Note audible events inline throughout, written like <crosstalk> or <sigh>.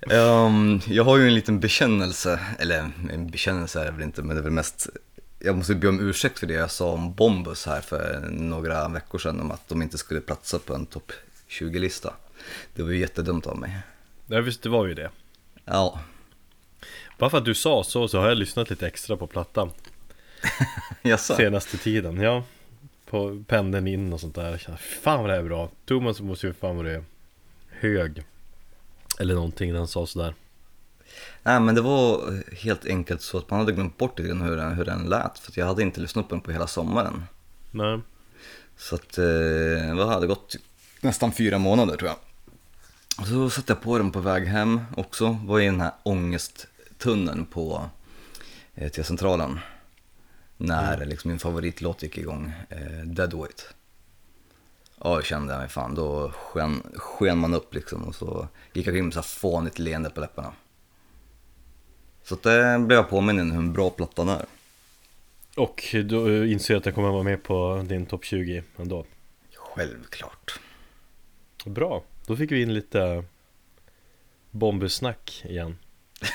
um, <laughs> jag har ju en liten bekännelse, eller en bekännelse är det väl inte, men det är väl mest jag måste be om ursäkt för det jag sa om Bombus här för några veckor sedan om att de inte skulle platsa på en topp 20-lista. Det var ju jättedumt av mig. Ja visst, det var ju det. Ja. Bara för att du sa så, så har jag lyssnat lite extra på plattan. <laughs> Jaså? Senaste tiden, ja. På pendeln in och sånt där. Jag Fan vad det här är bra. Thomas måste ju fan vara hög. Eller någonting när han sa sådär. Nej men det var helt enkelt så att man hade glömt bort lite hur den, hur den lät. För att jag hade inte lyssnat på den på hela sommaren. Nej. Så att, eh, vad hade gått? Nästan fyra månader tror jag. Och så satte jag på den på väg hem också. Var i den här ångesttunneln på eh, T-centralen. När liksom min favoritlåt gick igång, eh, Dead Weight. Ja, jag kände mig fan, då sken, sken man upp liksom och så gick jag omkring med så här fånigt leende på läpparna. Så det blev jag påminn hur en bra plattan är. Och du inser att jag kommer vara med på din topp 20 ändå. Självklart. Bra, då fick vi in lite bombesnack igen.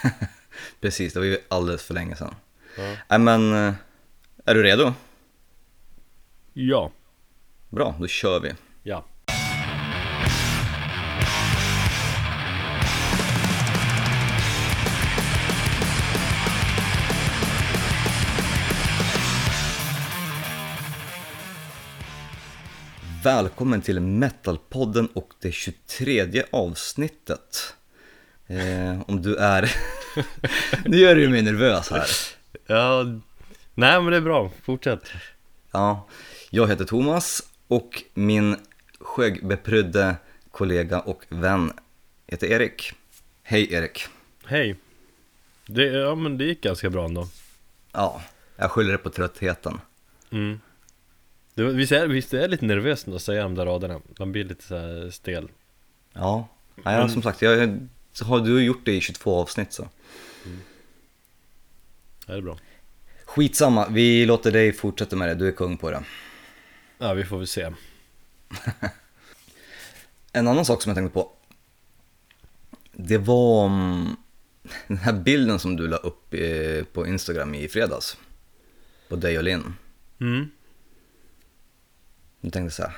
<laughs> Precis, det var ju alldeles för länge sedan. Ja. Nej men, eh, är du redo? Ja. Bra, då kör vi. Ja. Välkommen till Metalpodden och det 23 avsnittet. Eh, om du är... <laughs> nu gör du mig nervös här. Ja, nej men det är bra, fortsätt. Ja, jag heter Thomas och min skäggbeprydde kollega och vän heter Erik. Hej Erik. Hej. Det, ja men det gick ganska bra ändå. Ja, jag skyller det på tröttheten. Mm. Det, visst, är, visst är lite nervöst att säga de där raderna? Man blir lite så stel. Ja, ja Men- som sagt, jag, så har du gjort det i 22 avsnitt så. Ja, det är bra. Skitsamma, vi låter dig fortsätta med det, du är kung på det. Ja, vi får väl se. <laughs> En annan sak som jag tänkte på. Det var mm, den här bilden som du la upp eh, på Instagram i fredags. På dig och Linn. Mm. Jag tänkte så här.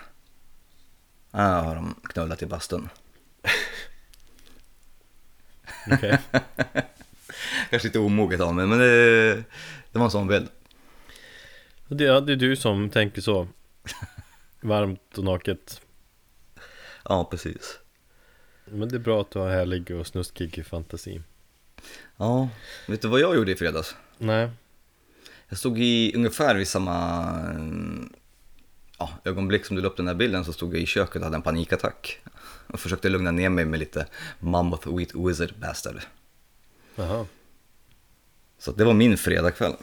Ah, har de knullat i bastun? <laughs> Okej. <laughs> Kanske lite omoget av mig, men det, det var en sån bild. Det, det är du som tänker så. <laughs> Varmt och naket. Ja, precis. Men det är bra att du har härlig och snuskig fantasi. Ja, vet du vad jag gjorde i fredags? Nej. Jag stod i ungefär vid samma mm, ja, ögonblick som du la upp den här bilden så stod jag i köket och hade en panikattack. Och försökte lugna ner mig med lite Mammoth Wheat Wizard Bastard. Jaha. Så det var min fredagkväll.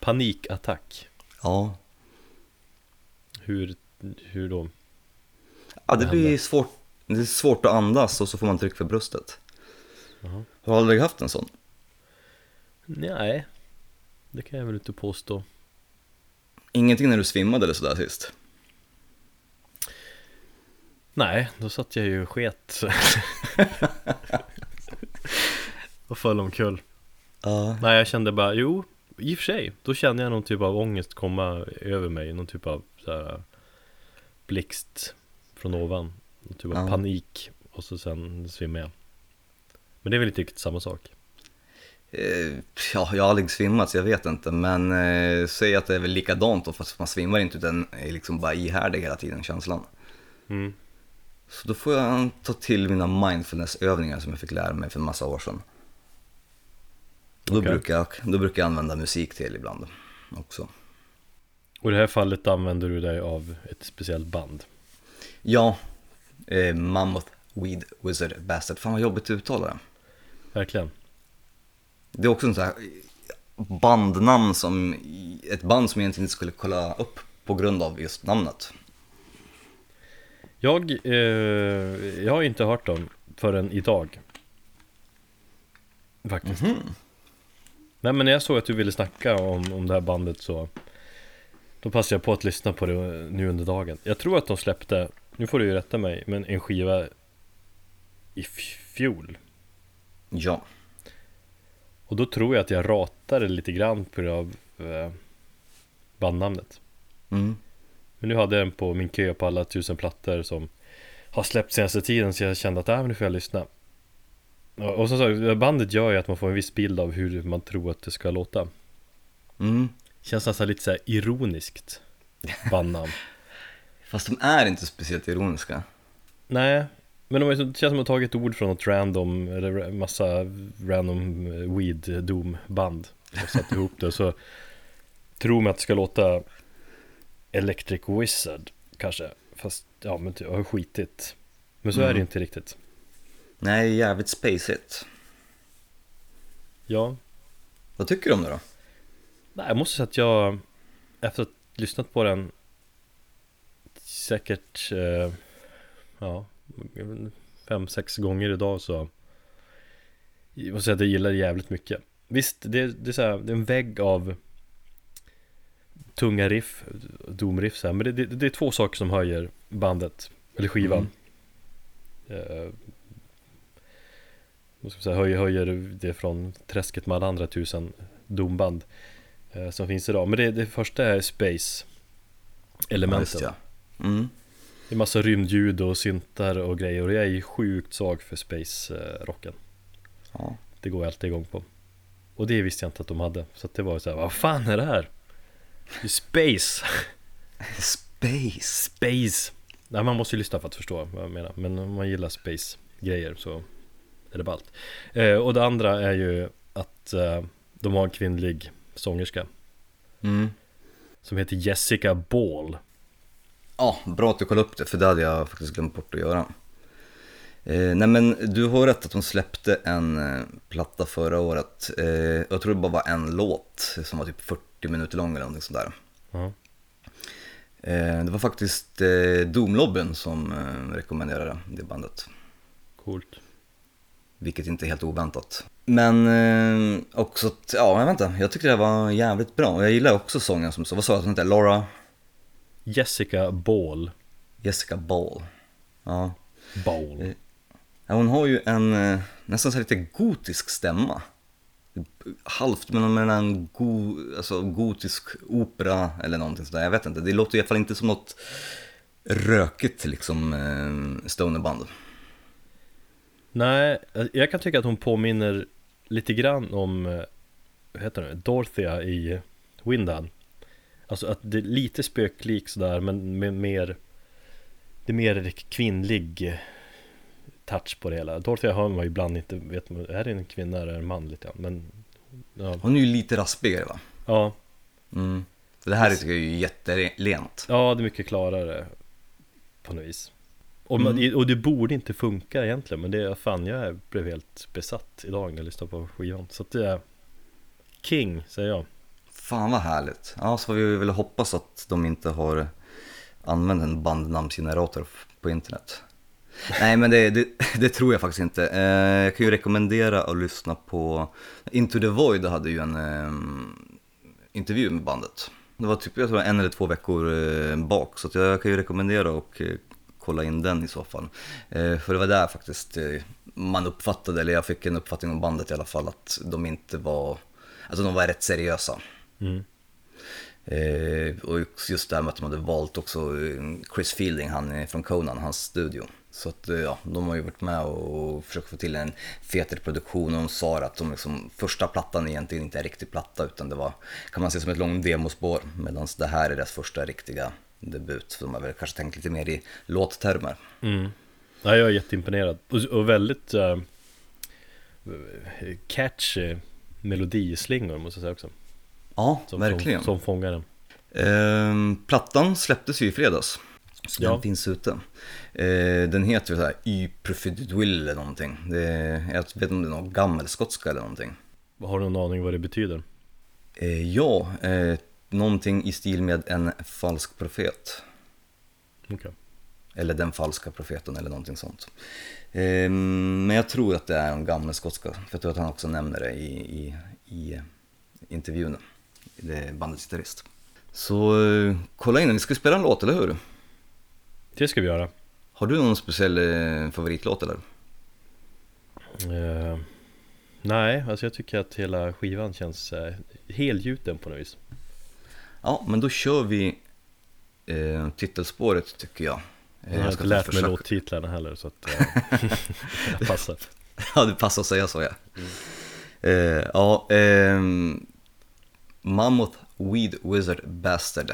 Panikattack. Ja. Hur, hur då? Ja, det blir svårt, det är svårt att andas och så får man tryck för bröstet. Jaha. Har du aldrig haft en sån? Nej. Det kan jag väl inte påstå. Ingenting när du svimmade eller sådär sist? Nej, då satt jag ju och sket. <laughs> och föll omkull. Ja. Nej, jag kände bara, jo, i och för sig. Då kände jag någon typ av ångest komma över mig. Någon typ av så här, blixt från ovan. Typ av Ja. panik. Och så sen svimmade jag. Men det är väl riktigt samma sak. Eh, ja, jag har aldrig svimmat så jag vet inte, men eh, säg att det är väl likadant då fast man svimmar inte utan är liksom bara ihärdig hela tiden känslan. Mm. Så då får jag ta till mina mindfulnessövningar som jag fick lära mig för en massa år sedan. Och Då, Okej. brukar jag, då brukar jag använda musik till ibland också. Och i det här fallet använder du dig av ett speciellt band. Ja, eh, Mammoth Weed Wizard Bastard. Fan vad jobbigt att uttala det. Verkligen. Det är också en sån här bandnamn som, ett band som jag egentligen inte skulle kolla upp på grund av just namnet. Jag, eh, jag har inte hört dem förrän idag. Faktiskt. Nej men när jag såg att du ville snacka om, om det här bandet så Då passade jag på att lyssna på det nu under dagen Jag tror att de släppte, nu får du ju rätta mig, men en skiva i fjol. Ja. Och då tror jag att jag ratade lite grann på grund av eh, bandnamnet. Mm. Men nu hade jag den på min kö på alla tusen plattor som har släppt senaste tiden så jag kände att äh, nu får jag lyssna. Och och som sagt, bandet gör ju att man får en viss bild av hur man tror att det ska låta. Mm. Känns nästan lite så ironiskt bandnamn. <laughs> Fast de är inte speciellt ironiska. Nej, men de är, det känns som att de har tagit ord från något random, eller massa random eh, weed doom band och satt ihop det så tror man att det ska låta Electric Wizard kanske, fast ja men jag har skitit. Men så är det Mm. inte riktigt. Nej, jävligt spacigt. Ja, Vad tycker du om det då? Jag måste säga att jag efter att ha lyssnat på den säkert eh, ja, fem, sex gånger idag så jag måste säga att jag gillar det jävligt mycket. Visst, det, det, är, så här, det är en vägg av tunga riff, domriff så här, men det, det, det är två saker som höjer bandet, eller skivan. Eh, vad ska man säga, höjer, höjer det från träsket med alla andra tusen domband som finns idag. Men det, det första är Space elementen. ja. Mm. Det är massa rymdljud och syntar och grejer och jag är ju sjukt svag för space-rocken. ja. Det går jag alltid igång på. Och det visste jag inte att de hade. Så det var så här, vad fan är det här? Det space! <laughs> Space. Space! Nej, man måste ju lyssna för att förstå vad jag menar. Men om man gillar space-grejer så är det ballt. Eh, och det andra är ju att eh, de har en kvinnlig sångerska Mm. som heter Jessica Ball. Ja, bra att du kollade upp det, för det hade jag faktiskt glömt bort att göra. Eh, nej men du har rätt att de släppte en eh, platta förra året. Eh, jag tror det bara var en låt som var typ 40 minuter lång eller någonting sådär. Ja. Eh, det var faktiskt eh, Doomlobbyn som eh, rekommenderade det bandet. Coolt. Vilket inte är helt oväntat. Men eh, också, ja jag vet inte, jag tyckte det var jävligt bra. Jag gillar också sången som så, vad sa jag att hon hette? Laura Jessica Ball. Jessica Ball. Ja. Ball. Eh, Ja, hon har ju en eh, nästan så här lite gotisk stämma. Halvt men med en go, alltså, gotisk opera eller någonting sådär. Jag vet inte, det låter i alla fall inte som något rökigt liksom eh, stonerband. Nej, jag kan tycka att hon påminner lite grann om, eh, vad heter det, Dorothea i Windham. Alltså att det är lite spöklik sådär men med mer, det är mer kvinnlig eh, touch på det hela. Dorothea hör man ju ibland inte, vet man, är det en kvinna eller en man lite grann? Men, ja, Hon är ju lite raspigare va? ja, Mm. Det här är ju jättelent. ja det är mycket klarare på något vis. Och, man, Mm. och det borde inte funka egentligen men det är fan jag blev helt besatt idag när jag lyssnade på skivan. Så att det är King säger jag. Fan vad härligt. Ja, så får vi väl hoppas att de inte har använt en bandnamnsgenerator på internet. Nej men det, det, <laughs> det tror jag faktiskt inte. Eh, jag kan ju rekommendera att lyssna på Into the Void hade ju en eh, intervju med bandet. Det var typ jag tror en eller två veckor eh, bak så att jag kan ju rekommendera och eh, kolla in den i så fall. Eh, för det var där faktiskt eh, man uppfattade, eller jag fick en uppfattning om bandet i alla fall, att de inte var, alltså de var rätt seriösa. Mm. Eh, och just det här med att de hade valt också Chris Fielding, han från Conan, hans studio. Så att ja, de har ju varit med och försökt få till en fetare produktion och de sa att de liksom, första plattan egentligen inte är riktig platta utan det var, kan man se som ett långt demospår. Medan det här är deras första riktiga debut. Så de har väl kanske tänkt lite mer i låttermer. Mm. Ja, jag är jätteimponerad. Och, och väldigt eh, catchy melodislingor måste jag säga också. Ja, Som, verkligen. Som, som fångar den. Ehm, plattan släpptes ju i fredags. Så Ja. den finns ute. Eh, den heter ju såhär Y Profit Will eller någonting. Det jag vet inte om det är någon gammelskotska eller någonting. Har du någon aning vad det betyder? Eh, ja, eh, någonting i stil med en falsk profet. Okej. Eller den falska profeten eller någonting sånt. Eh, men jag tror att det är en gammelskotska. För jag tror att han också nämner det i, i, i intervjun. Det är bandets gitarrist. Så eh, kolla in den, vi ska spela en låt, eller hur? Det ska vi göra. Har du någon speciell eh, favoritlåt eller? Eh, nej, alltså jag tycker att hela skivan känns eh, helgjuten på något vis. Ja, men då kör vi eh, titelspåret tycker jag. Eh, Jag har inte lärt mig försöka- låttitlarna heller så att eh, <laughs> det passar. Ja, det passar att säga så ja. Eh, ja, ehm, Mammoth Weed Wizard Bastard.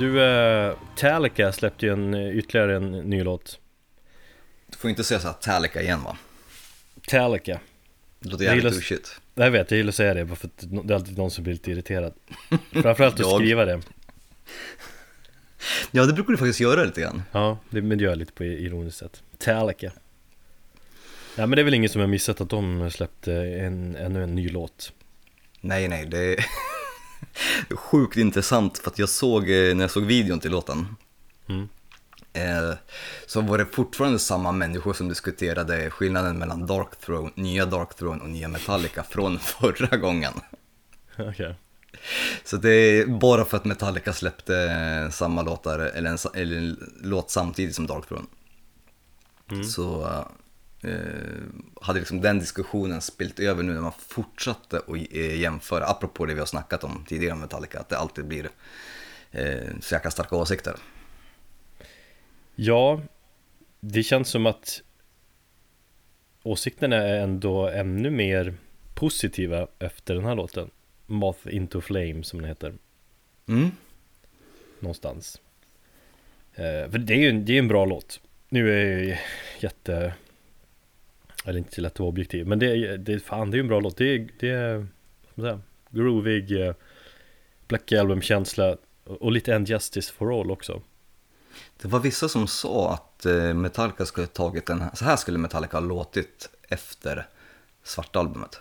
Du, eh, Metallica släppte ju en, eh, ytterligare en ny låt. Du får inte säga så här Talica igen va? Metallica. Det låter jävligt gillar- oshit. Jag vet, jag gillar att säga det bara för att det är alltid någon som blir lite irriterad. Framförallt att <laughs> skriva det. Ja, det brukar du faktiskt göra lite grann. Ja, det, men det gör jag lite på ironiskt sätt. Metallica. Ja men det är väl ingen som har missat att de släppte en, ännu en ny låt. Nej, nej, det sjukt intressant för att jag såg, eh, när jag såg videon till låten, Mm. eh, så var det fortfarande samma människor som diskuterade skillnaden mellan Dark Throne, nya Dark Throne och nya Metallica från <laughs> förra gången. Okej. Så det är bara för att Metallica släppte eh, samma låtar, eller en, eller en låt samtidigt som Dark Throne. Mm. Så eh, hade liksom den diskussionen spilt över nu när man fortsatte att eh, jämföra, apropå det vi har snackat om tidigare om Metallica, att det alltid blir eh, så jäkla starka åsikter. Ja, det känns som att åsikterna är ändå ännu mer positiva efter den här låten. Moth into Flame som den heter, Mm. någonstans. Eh, för det är ju en, det är en bra låt. Nu är jag <laughs> jätte... Eller inte lätt att vara objektiv, men det är, det fan det är ju en bra låt. Det är, det är vad säga, groovig, eh, Black Album-känsla och och lite And Justice for All också. Det var vissa som sa att eh, Metallica skulle ha tagit den här, så här skulle Metallica ha låtit efter svarta albumet.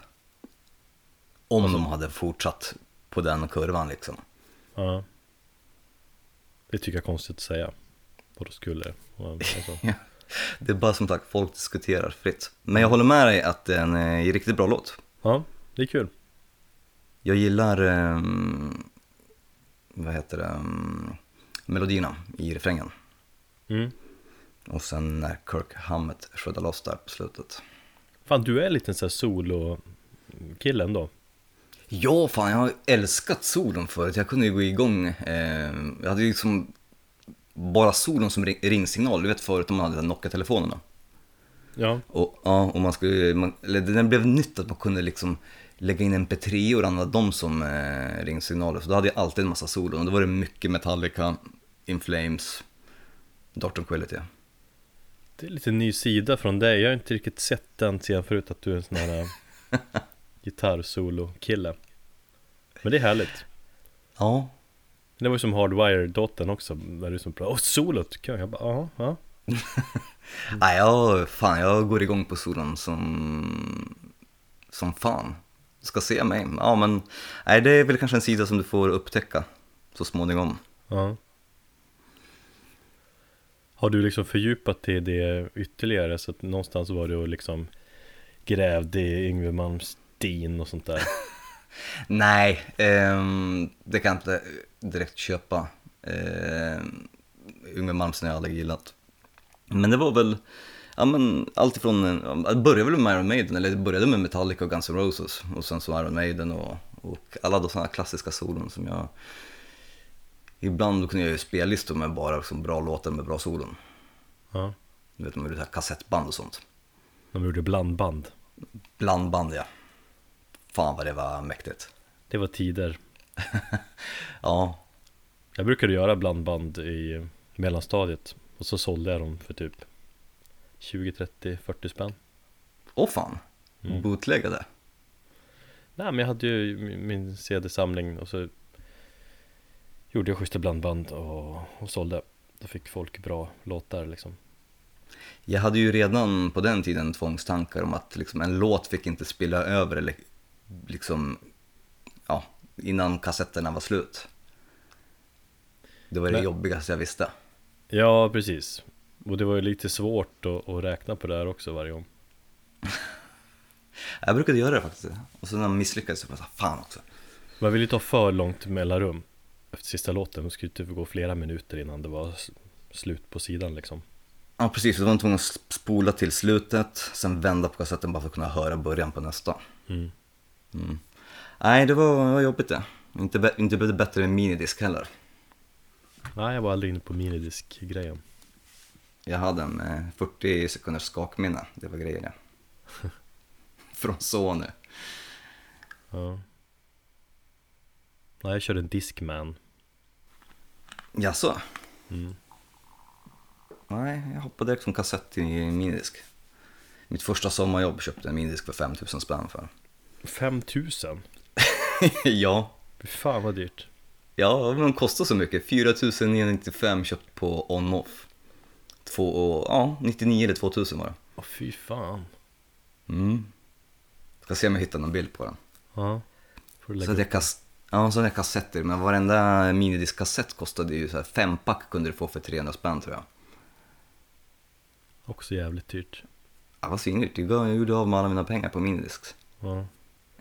Om de hade fortsatt på den kurvan liksom. Ja. Det tycker jag är konstigt att säga. Vadå skulle? Och- Alltså. <laughs> <laughs> Det är bara som sagt, folk diskuterar fritt. Men jag håller med dig att det är en eh, riktigt bra låt. Ja, det är kul. Jag gillar, ehm, vad heter det, ehm, melodierna i refrängen. Mm. Och sen när Kirk Hammett skördar loss där på slutet. Fan, du är en sån här solo-kille ändå. Ja, fan jag har älskat solon förut. Jag kunde ju gå igång. Eh, jag hade ju liksom bara solon som ring- ringsignal. Du vet förut de hade Nokia-telefonerna. Ja, Och, ja, och man skulle, man, eller det blev nytt att man kunde liksom lägga in mp3 och använda dem som eh, ringsignaler. Så då hade jag alltid en massa solon. Och då var det mycket Metallica, In Flames, Dark Tranquility. det är lite ny sida från dig. Jag har inte riktigt sett den sen förut att du är en sån här äh, <laughs> gitarrsolo-kille. Men det är härligt. Ja, Det var ju som Hardwire-dottern också, där du som pratade, åh solot, kan jag bara, ja, ja. <laughs> Nej, jag, fan, jag går igång på solon som, som fan. Ska se mig. Ja, men nej, det är väl kanske en sida som du får upptäcka så småningom. ja. Har du liksom fördjupat dig i det ytterligare så att någonstans var du och liksom grävde i Yngwie Malmsteen och sånt där? <laughs> Nej, ehm, det kan jag inte direkt köpa. Ehm, Yngwie Malmsteen har jag aldrig gillat. Men det var väl, ja men allt ifrån, det började väl med Iron Maiden, eller det började med Metallica och Guns N' Roses. Och sen så Iron Maiden och, och alla de sådana klassiska solon som jag Ibland kunde jag ju spellistor med bara liksom bra låtar med bra solon. Ja, Du vet, de gjorde så här kassettband och sånt. de gjorde blandband. Blandband ja. Fan vad det var mäktigt. Det var tider. <laughs> Ja, Jag brukade göra blandband i mellanstadiet och så sålde jag dem för typ 20, 30, 40 spänn. åh fan. Mm. Bootleggade. Nej men jag hade ju min- CD-samling och så gjorde jag schyssta blandband och, och sålde. Då fick folk bra låtar liksom. Jag hade ju redan på den tiden tvångstankar om att liksom en låt fick inte spilla över eller liksom, ja, innan kassetterna var slut. Det var det Men- jobbigaste jag visste. Ja precis. Och det var ju lite svårt att, att räkna på det här också varje gång. <laughs> Jag brukade göra det faktiskt. Och sen när jag misslyckades så var jag så fan också. Man vill ju ha för långt mellanrum efter sista låten. Man skulle inte gå flera minuter innan det var slut på sidan liksom. Ja precis, då var man tvungen att spola till slutet, sen vända på kassetten bara för att kunna höra början på nästa. Mm. Mm. Nej, det var, det var jobbigt det. Inte, inte blev det bättre med minidisk heller. Nej, jag var aldrig inne på minidisk-grejen. Jag hade en eh, 40 sekunders skakminne, det var grejen ja. <laughs> Från Sony. Ja. Nej, jag körde en Discman. Jaså? Mm. Nej, jag hoppade direkt från kassett till minidisk. Mitt första sommarjobb köpte en minidisk för 5000 spänn för. 5000? <laughs> ja, fan vad dyrt. ja, men de kostar så mycket. 4995 köpt på on-off. Ja, 99 eller 2000 var det. Åh fy fan. Mm. Ska se om jag hittar någon bild på den. Ja. Får du Så lägga hade upp. jag, ja, så hade jag kassetter, men varenda minidiskkassett kostade ju så här fem pack kunde du få för 300 spänn tror jag. Också jävligt dyrt. Ja, vad svinigt, jag gjorde av med alla mina pengar på minidisk. Ja.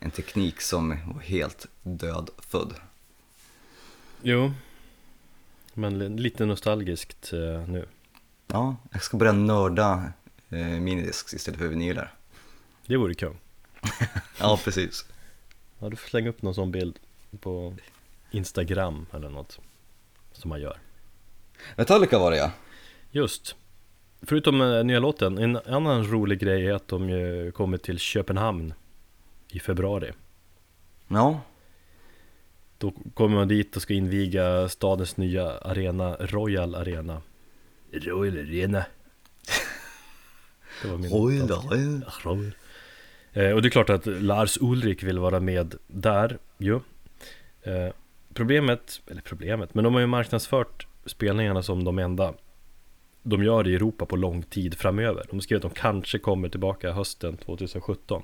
En teknik som var helt dödfödd. Jo. Men li- lite nostalgiskt eh, nu. Ja, jag ska börja nörda eh, minidisk istället för vinyler. Det vore kul. <laughs> Ja, precis. Ja, du får slänga upp någon sån bild på Instagram eller något. Som man gör. Metallica var det ja. Just. Förutom eh, nya låten, en annan rolig grej är att de ju kommer till Köpenhamn i februari. Ja, Då kommer man dit och ska inviga stadens nya arena, Royal Arena. Royal Arena. Det var min då. Ja, Royal. Eh, och det är klart att Lars Ulrik vill vara med där ju. Eh, problemet, eller problemet, men de har ju marknadsfört spelningarna som de enda de gör i Europa på lång tid framöver. De skriver att de kanske kommer tillbaka hösten 2017.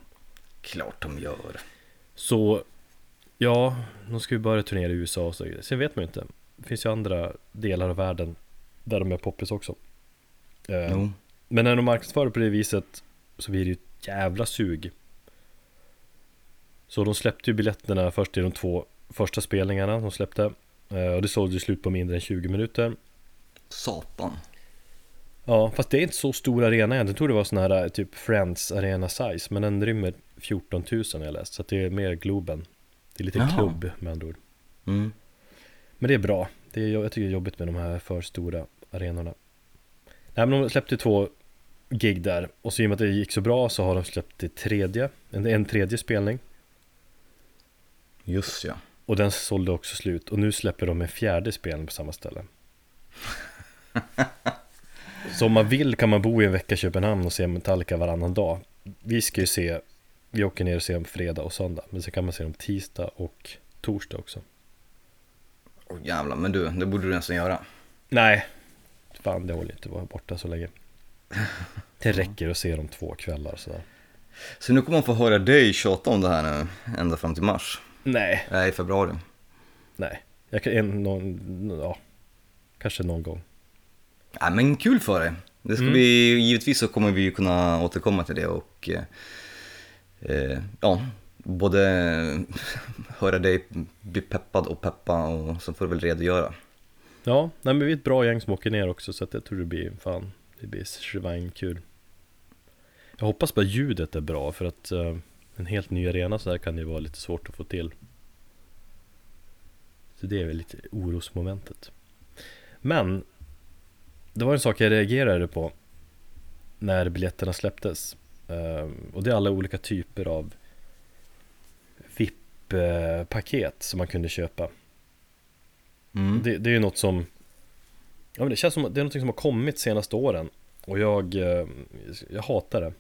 Klart de gör. Så ja, de ska ju börja turnera i USA och så vidare. Sen vet man ju inte. Det finns ju andra delar av världen där de är poppis också. Eh, Jo. Men när de marknadsför på det viset så blir det ju ett jävla sug. Så de släppte ju biljetterna först i de två första spelningarna de släppte. Eh, Och det sålde ju slut på mindre än 20 minuter. Satan. Ja, fast det är inte så stor arena egentligen. Jag tror det var sån här typ Friends arena size. Men den rymmer 14 000 har jag läst. Så det är mer Globen. Det är lite Jaha. klubb med andra ord. Mm. Men det är bra. Det är, jag tycker det är jobbigt med de här för stora arenorna. Nej men de släppte två gig där. Och så i och med att det gick så bra så har de släppt det tredje. En, en tredje spelning. Just ja. Och den sålde också slut. Och nu släpper de en fjärde spelning på samma ställe. <laughs> Så om man vill kan man bo i en vecka i Köpenhamn och se Metallica varannan dag. Vi ska ju se, vi åker ner och ser dem fredag och söndag. Men så kan man se dem tisdag och torsdag också. Åh jävlar, men du, det borde du nästan göra. Nej, fan det håller inte att vara borta så länge. Det räcker att se dem två kvällar sådär. Så nu kommer man få höra dig tjata om det här nu, ända fram till mars. Nej, Nej, februari. nej. Jag kan, en, någon, ja, kanske någon gång. Ja, men kul för dig. Det ska Mm. bli, givetvis så kommer vi kunna återkomma till det och eh, ja, både <laughs> höra dig bli peppad och peppa och så får du väl redogöra. Ja, nej, men vi är ett bra gäng som åker ner också så att jag tror det blir fan, det blir svinkul. Jag hoppas bara ljudet är bra för att eh, en helt ny arena så här kan det ju vara lite svårt att få till. Så det är väl lite orosmomentet. Men det var en sak jag reagerade på när biljetterna släpptes. Ehm, och det är alla olika typer av VIP-paket som man kunde köpa. Mm. Det, det är ju något som Ja men det känns som det är något som har kommit senaste åren Och jag, eh, jag hatar det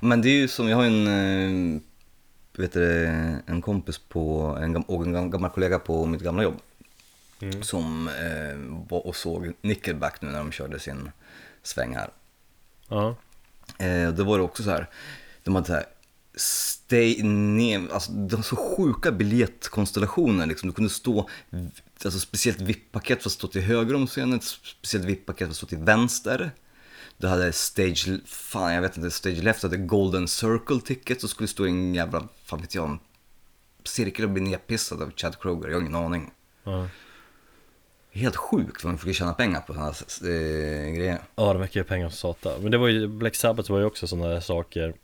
Men det är ju som, jag har en, eh, vet du, en kompis på, en, och en gammal kollega på mitt gamla jobb. Mm. Som eh, var och såg Nickelback nu när de körde sin sväng här. Ja, Eh, då var det också så här, de hade så här, stay ner, alltså de var så sjuka biljettkonstellationer liksom. Du kunde stå, alltså speciellt VIP-paket för att stå till höger om scenen, speciellt VIP-paket för att stå till vänster. Du hade stage, fan jag vet inte, stage left hade golden circle ticket så skulle stå i en jävla, fan vet jag, en cirkel och bli nedpissad av Chad Kroger, jag har ingen aning. Mm. Helt sjukt vad man försöker tjäna pengar på sådana här eh, grejer. ja de ju pengar som satan Men det var ju, Black Sabbath var ju också sådana där saker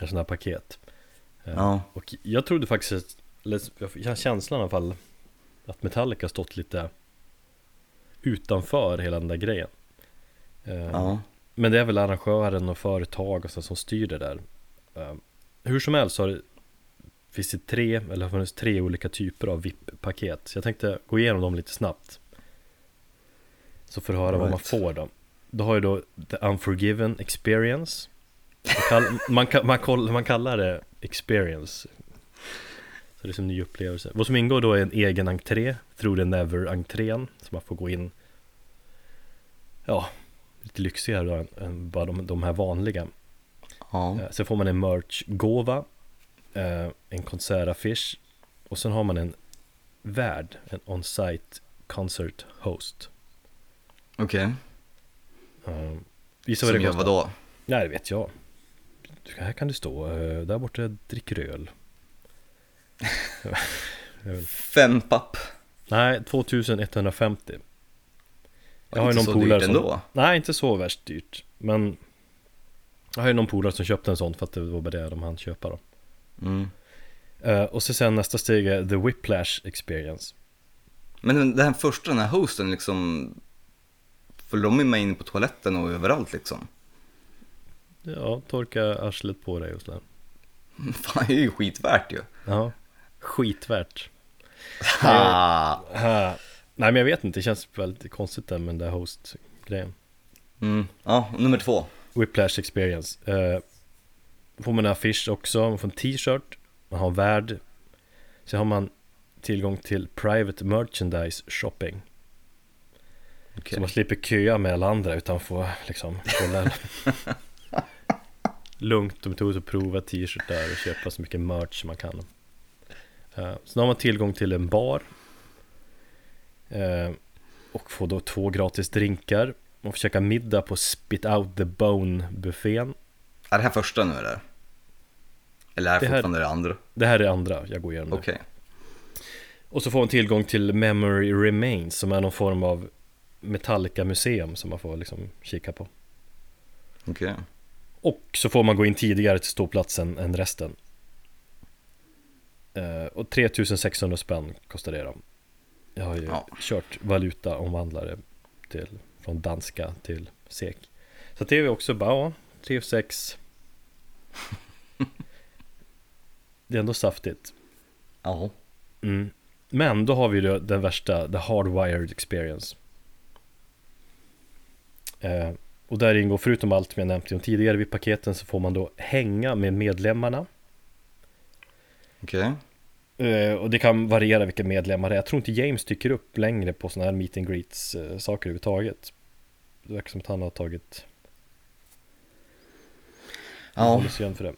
Sådana här paket Eh, Ja. Och jag trodde faktiskt, jag har känslan i alla fall Att Metallica stått lite Utanför hela den där grejen Eh, Ja. Men det är väl arrangören och företag och så som styr det där Eh, Hur som helst så har det Finns det tre, eller har funnits tre olika typer av VIP-paket Så jag tänkte gå igenom dem lite snabbt Så får du höra vad man Right. får då. Du har ju då The Unforgiven Experience. Man, kall, man, man, koll, man kallar det Experience. Så det är som en ny upplevelse. Vad som ingår då är en egen entré. Through the Never-entrén Så man får gå in. Ja, lite lyxigare då än, än bara de, de här vanliga. Ja. Eh, Sen får man en merch-gåva eh, En konsertaffisch Och sen har man en värd En on-site concert host Okej. uh, Gissa vad Som det kostar? vadå? Nej, det vet jag Här kan det stå eh, Där borta dricker öl <laughs> Fem papp. Nej, 2150 Jag har inte någon så polare dyrt som ändå. Nej, inte så värst dyrt Men Jag har ju någon polare som köpte en sån för att det var bara det de hann köpa då Mm. Eh, Och så sen nästa steg är The Whiplash Experience Men den här första, den här hosten liksom, följer de med in på toaletten och överallt liksom? Ja, torka arslet på dig och <laughs> sådär Fan, det är ju skitvärt ju. Ja, skitvärt Ha! Ha. Nej men jag vet inte, det känns väldigt konstigt där med den där host-grejen Mm. Ja, nummer två. Whiplash Experience eh, Får man en affisch också, man får en t-shirt Man har en värd Sen har man tillgång till Private Merchandise Shopping Okej. Så man slipper köa med alla andra utan får liksom kolla <laughs> Lugnt och metod att prova t-shirtar och köpa så mycket merch man kan Eh, Sen har man tillgång till en bar eh, Och får då två gratis drinkar Man får käka middag på Spit Out the Bone buffén Är det här första nu eller? Eller är det Det här- fortfarande det andra? Det här är andra jag går igenom nu. Okej. Och så får man tillgång till Memory Remains som är någon form av Metallica-museum som man får liksom kika på Okej. Och så får man gå in tidigare till ståplatsen än resten Eh, Och 3600 spänn kostar det då Jag har ju Ja. kört valutaomvandlare till, från danska till SEK Så det är ju också bara, ja, 3 6 <laughs> Det är ändå saftigt Ja. Mm. Men då har vi då den värsta, the hardwired experience. Eh, och där ingår förutom allt som jag nämnt om tidigare vid paketen så får man då hänga med medlemmarna. Okej. Eh, och det kan variera vilka medlemmar det är. Jag tror inte James dyker upp längre på sådana här meet and greets eh, saker överhuvudtaget. Det verkar som att han har tagit Ja. igen för det.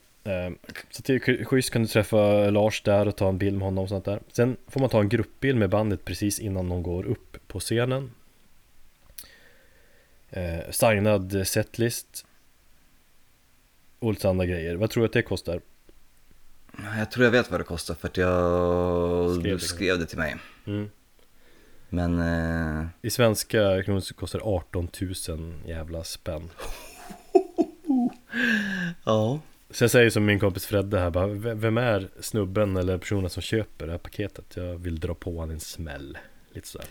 Så det är schysst kan du träffa Lars där och ta en bild med honom och sånt där. Sen får man ta en gruppbild med bandet precis innan de går upp på scenen. Eh, signad setlist. Och lite andra grejer. Vad tror du att det kostar? Jag tror jag vet vad det kostar för att jag Skrev skrev det. det, till mig. Mm. Men, eh, I svenska kronor så kostar det 18 000 jävla spänn. <laughs> ja. Så jag säger som min kompis Fredde här bara, "V- Vem är snubben eller personen som köper det här paketet? Jag vill dra på han en smäll Lite sådär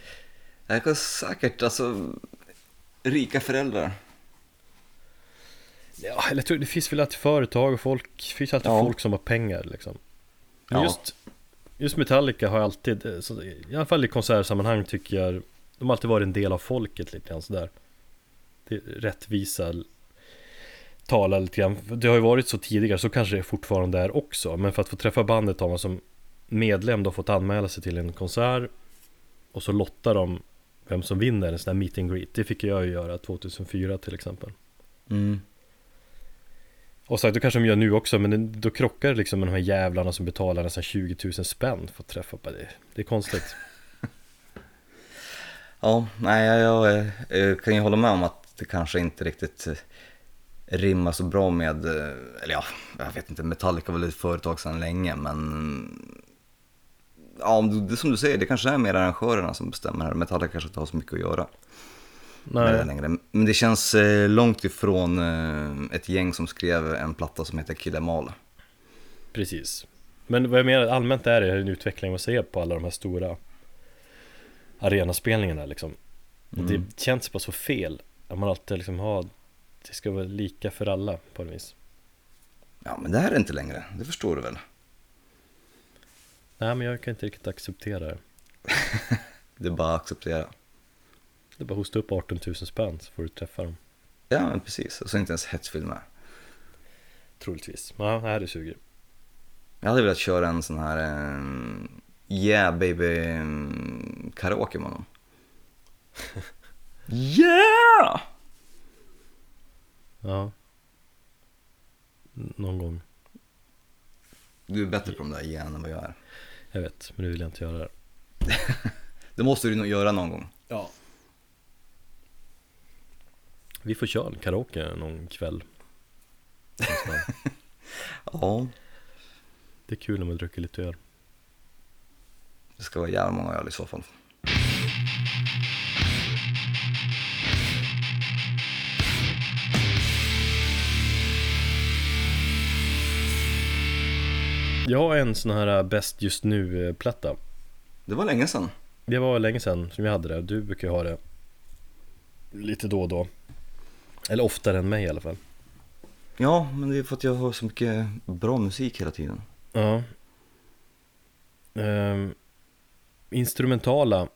Jag kan säkert, alltså, rika föräldrar. Ja, eller det finns väl alltid företag och folk Det finns alltid Ja. folk som har pengar liksom Men Ja. just Just Metallica har alltid eh, så, I alla fall i konsertsammanhang tycker jag De har alltid varit en del av folket lite grann sådär Det rättvisa Tala lite grann Det har ju varit så tidigare så kanske det fortfarande är också Men för att få träffa bandet har man som medlem då fått anmäla sig till en konsert Och så lottar de Vem som vinner en sån här meet and greet Det fick jag ju göra 2004 till exempel Mm. Och sagt, då kanske de gör nu också, men då krockar det liksom med de här jävlarna som betalar nästan 20 000 spänn för att träffa på det. Det är konstigt. <laughs> Ja, nej, jag, jag, eh, kan ju hålla med om att det kanske inte riktigt eh, rimmar så bra med, eh, eller ja, jag vet inte, Metallica var väl ett företag sedan länge, men ja, om det som du säger, det kanske är mer arrangörerna som bestämmer här. Metallica kanske inte har så mycket att göra Nej, längre. Men det känns eh, långt ifrån eh, ett gäng som skrev en platta som heter Kill Em All. precis. Men vad jag menar allmänt är det en utveckling man ser på alla de här stora arenaspelningarna liksom. Mm. Det känns bara så fel. Att man alltid liksom har, det ska vara lika för alla på något vis. Ja, men det här är inte längre, det förstår du väl? Nej men jag kan inte riktigt acceptera det. <laughs> Det är bara att acceptera. Det är bara att hosta upp 18 000 spänn så får du träffa dem. Ja, men precis. Och så inte ens hetsfilm med. Troligtvis. Ja, det suger. Jag hade velat köra en sån här eh, Yeah baby eh, karaoke med honom. <laughs> yeah! Ja. Någon gång. Du är bättre på de där yeah än vad jag är. Jag vet, men nu vill jag inte göra det. <laughs> Det måste du nog göra någon gång. Ja. Vi får köra en karaoke någon kväll. <laughs> Ja, Det är kul när man dricker lite öl. det ska vara jävla många öl i så fall. Jag har en sån här bäst just nu-platta. Det var länge sedan. Det var länge sedan som jag hade det. Du brukar ju ha det lite då och då. Eller oftare än mig i alla fall. Ja, men det är för att jag har så mycket bra musik hela tiden. Ja. Ehm, instrumentala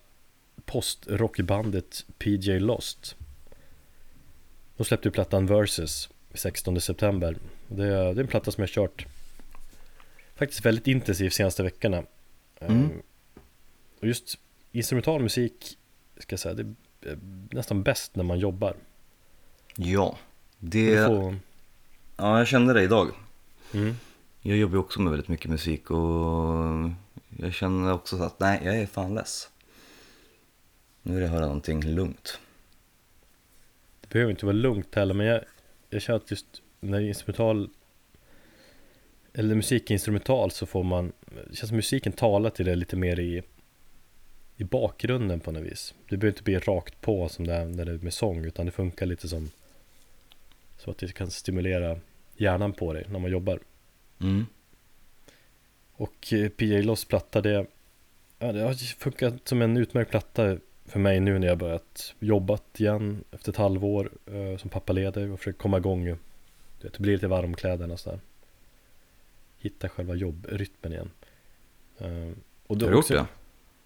postrockbandet PJ Lost. De släppte ju plattan Versus 16 september. Det är, det är en platta som jag har kört faktiskt väldigt intensivt senaste veckorna. Ehm, Mm. och just instrumental musik ska jag säga, det är nästan bäst när man jobbar. Ja, det... får, Ja, jag kände det idag. mm, Jag jobbar också med väldigt mycket musik och jag känner också så att nej, jag är fan less. Nu vill jag höra någonting lugnt. Det behöver inte vara lugnt heller men jag, jag känner att just när instrumental Eller musikinstrumental så får man Det känns som musiken talar till det lite mer i I bakgrunden på något vis Det behöver inte bli rakt på som det är när det är med sång utan det funkar lite som Så att det kan stimulera hjärnan på dig när man jobbar Mm. Och eh, PJ Loss platta det ja, Det har funkat som en utmärkt platta för mig nu när jag börjat jobbat igen efter ett halvår eh, som pappaledig och försöker komma igång. Du vet, bli lite varm om kläderna och sådär. Hitta själva jobbrytmen igen. Eh, och då Har du gjort också- det?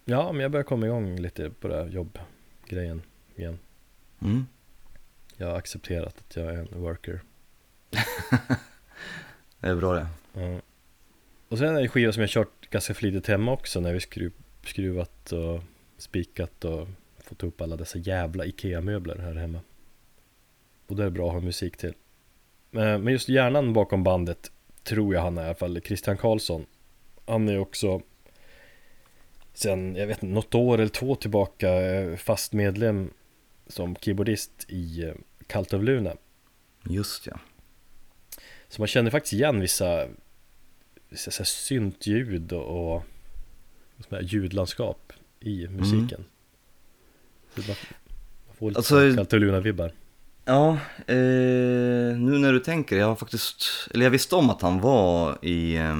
Ja, men jag börjar komma igång lite på det här jobbgrejen igen. Mm. Jag har accepterat att jag är en worker. <laughs> Det är bra det. Ja. Och sen är det skiva som jag kört ganska flitigt hemma också när vi skruv, skruvat och spikat och fått upp alla dessa jävla IKEA-möbler här hemma. Och det är bra att ha musik till. Men men just hjärnan bakom bandet tror jag han är i alla fall, Christian Karlsson. Han är också sen, jag vet inte, något år eller två tillbaka eh, fast medlem som keyboardist i eh, Cult of Luna. Just ja. Så man känner faktiskt igen vissa, vissa så här syntljud och, och här ljudlandskap i musiken. Så man, man får lite Alltså- alltså, Luna-vibbar. Ja, eh, nu när du tänker, jag har faktiskt, eller jag visste om att han var i eh,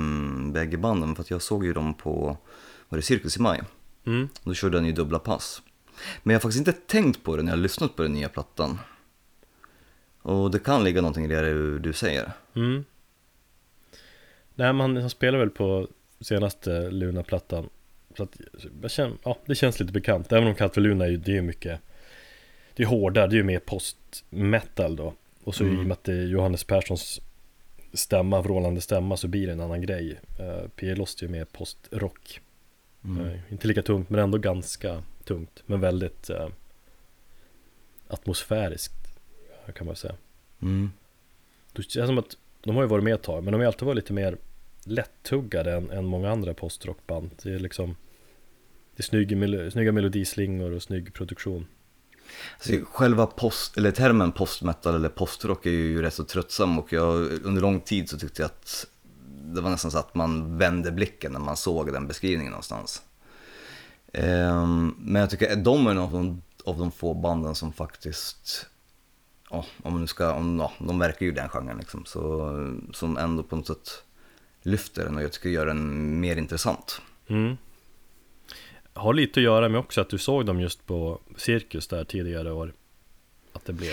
bägge banden för att jag såg ju dem på, var det Cirkus i maj? Mm. Då körde han ju dubbla pass. Men jag har faktiskt inte tänkt på det när jag har lyssnat på den nya plattan. Och det kan ligga någonting i det du, säger. Mm. Nej men han, han spelar väl på senaste Luna-plattan Så att jag känner, ja det känns lite bekant Även om Kallt för Luna är ju, det är mycket Det är hårdare, det är ju mer post-metal då Och så Mm. i och med att det är Johannes Perssons stämma, vrålande stämma så blir det en annan grej uh, P. Lost är ju mer post-rock Mm. Eh, Inte lika tungt men ändå ganska tungt Men väldigt eh, atmosfäriskt kan man säga Mm. Det känns som att de har ju varit med ett tag men de har ju alltid varit lite mer lättuggade än, än många andra postrockband Det är liksom Det är snygga, melo- snygga melodislingor och snygg produktion Alltså, själva post, eller termen postmetal eller postrock är ju rätt så tröttsam och jag, under lång tid så tyckte jag att det var nästan så att man vände blicken när man såg den beskrivningen någonstans. Ehm, men jag tycker att de är någon av de, av de få banden som faktiskt, ja, om man nu ska, om, ja, de verkar ju i den genren liksom, så, som ändå på något sätt lyfter den och jag tycker gör den mer intressant. mm. Har lite att göra med också att du såg dem just på Cirkus där tidigare år Att det blev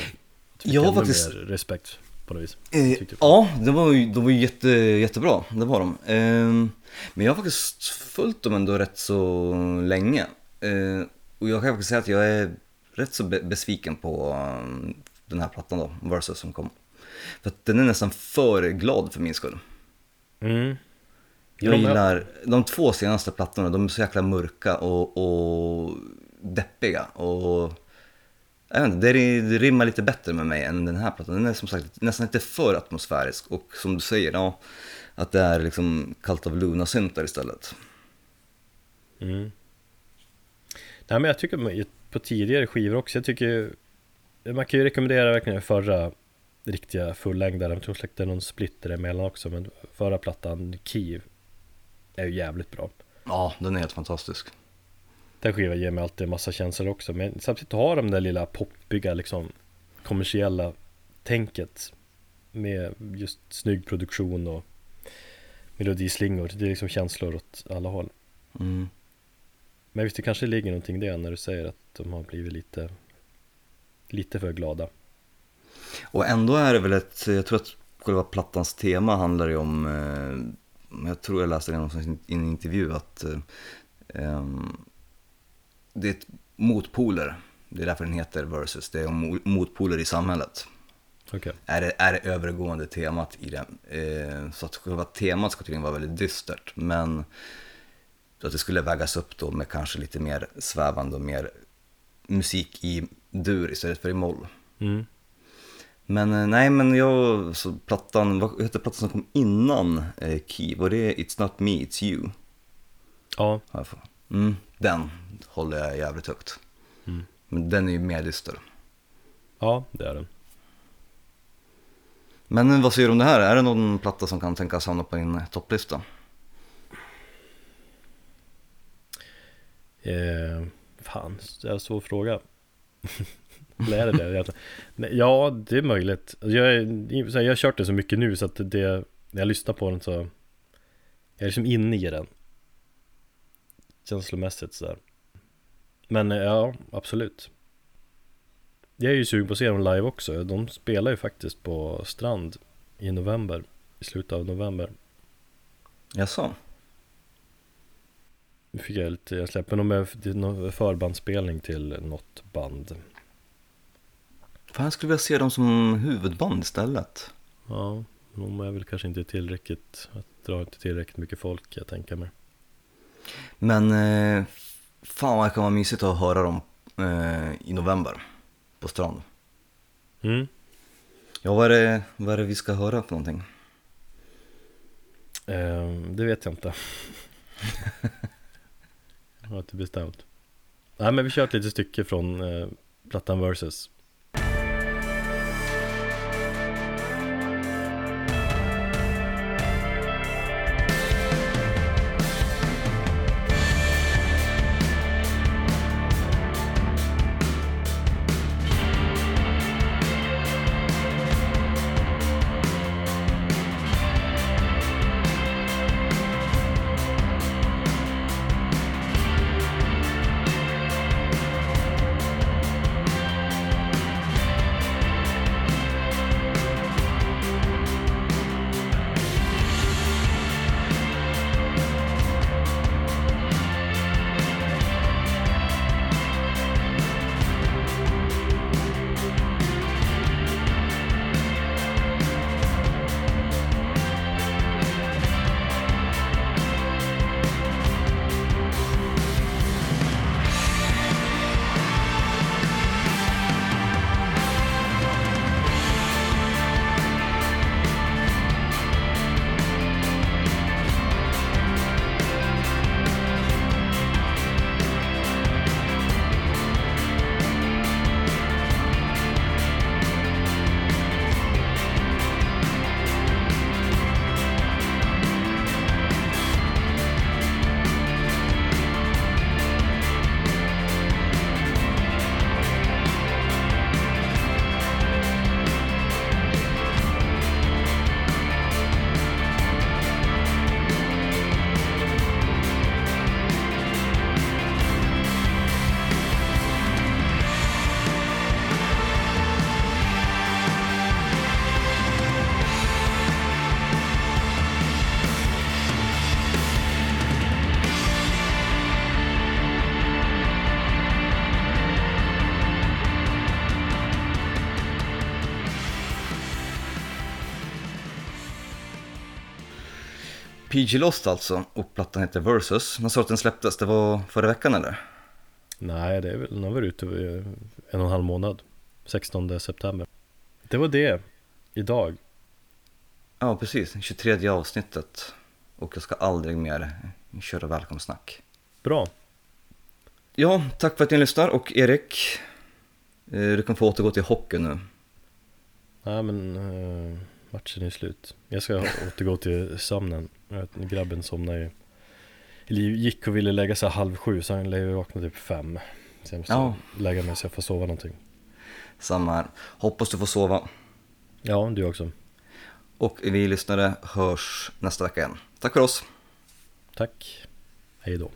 att Jag har faktiskt- mer respekt på något vis Eh, ja, det var ju, de var ju jätte, jättebra, det var de. Eh, men jag har faktiskt följt dem ändå rätt så länge. Eh, och jag kan faktiskt säga att jag är rätt så be- besviken på eh, den här plattan då, Versus som kom. För att den är nästan för glad för min skull. mm. Jag gillar de två senaste plattorna, de är så jäkla mörka och, och deppiga. Och jag vet inte, det, det rimmar lite bättre med mig än den här plattan. Den är som sagt nästan lite för atmosfärisk och som du säger, ja, att det är liksom kallt av Luna-syntar istället. Mm. Nej men jag tycker på tidigare skivor också, jag tycker Man kan ju rekommendera verkligen förra riktiga fullängdaren, jag tror släppte någon splitter emellan också men förra plattan, Kiev är ju jävligt bra Ja, den är helt fantastisk. Den skivan ger mig alltid en massa känslor också men samtidigt har de det lilla poppiga liksom kommersiella tänket med just snygg produktion och melodislingor, det är liksom känslor åt alla håll Mm. Men visst det kanske ligger någonting i det när du säger att de har blivit lite Lite för glada Och ändå är det väl ett, jag tror att själva plattans tema handlar ju om, eh, jag tror jag läste det någonstans i en intervju att eh, ehm, det är ett motpoler, det är därför den heter Versus, det är motpoler i samhället. Okej Är det, är det övergående temat i den. Eh, så att själva temat ska tydligen vara väldigt dystert, men att det skulle vägas upp då med kanske lite mer svävande och mer musik i dur istället för i moll. mm. Men eh, nej, men jag, så plattan, vad heter plattan som kom innan eh, Key? Var det It's Not Me, It's You? Ja, Mm, den håller jag jävligt högt. Mm. Men den är ju mer dyster. ja det är den Men eh, vad säger du om det här? Är det någon platta som kan tänkas hamna på din eh, topplista? eh, Fan, det är en svår fråga <laughs> Eller är det det? Egentligen? Ja, det är möjligt. Alltså, jag, är, jag har kört den så mycket nu så att det När jag lyssnar på den så Jag är liksom inne i den. Känslomässigt sådär Men eh, ja, absolut. Jag är ju sugen på att se dem live också. De spelar ju faktiskt på Strand I november I slutet av november. Jaså? Nu fick jag lite, jag släpper nog med förbandsspelning till något band Fan, jag skulle vilja se dem som huvudband istället. Ja, de är väl kanske inte tillräckligt, att dra inte tillräckligt mycket folk jag tänker mig Men eh, fan vad det kan vara mysigt att höra dem eh, i november på strand. mm. Ja, vad är, det, vad är det vi ska höra för någonting? Ehm, Det vet jag inte <laughs> Jag har inte bestämt Nej men vi kör ett litet stycke från eh, plattan Versus PG Lost alltså, och plattan heter Versus. När sa att den släpptes? Det var förra veckan eller? Nej, det är väl, den har varit ute en och en halv månad 16 september Det var det, idag Ja, precis. 23 avsnittet. Och jag ska aldrig mer köra välkomstsnack. Bra, Ja, tack för att ni lyssnar och Erik, eh, du kan få återgå till hockey nu. nej men eh, matchen är slut Jag ska återgå till sömnen Grabben somnade ju Eller gick och ville lägga sig halv sju så han lär ju vakna typ fem Så jag måste Ja. lägga mig så jag får sova någonting Samma här. Hoppas du får sova. Ja, du också Och vi lyssnare hörs nästa vecka igen. Tack för oss! Tack Hej då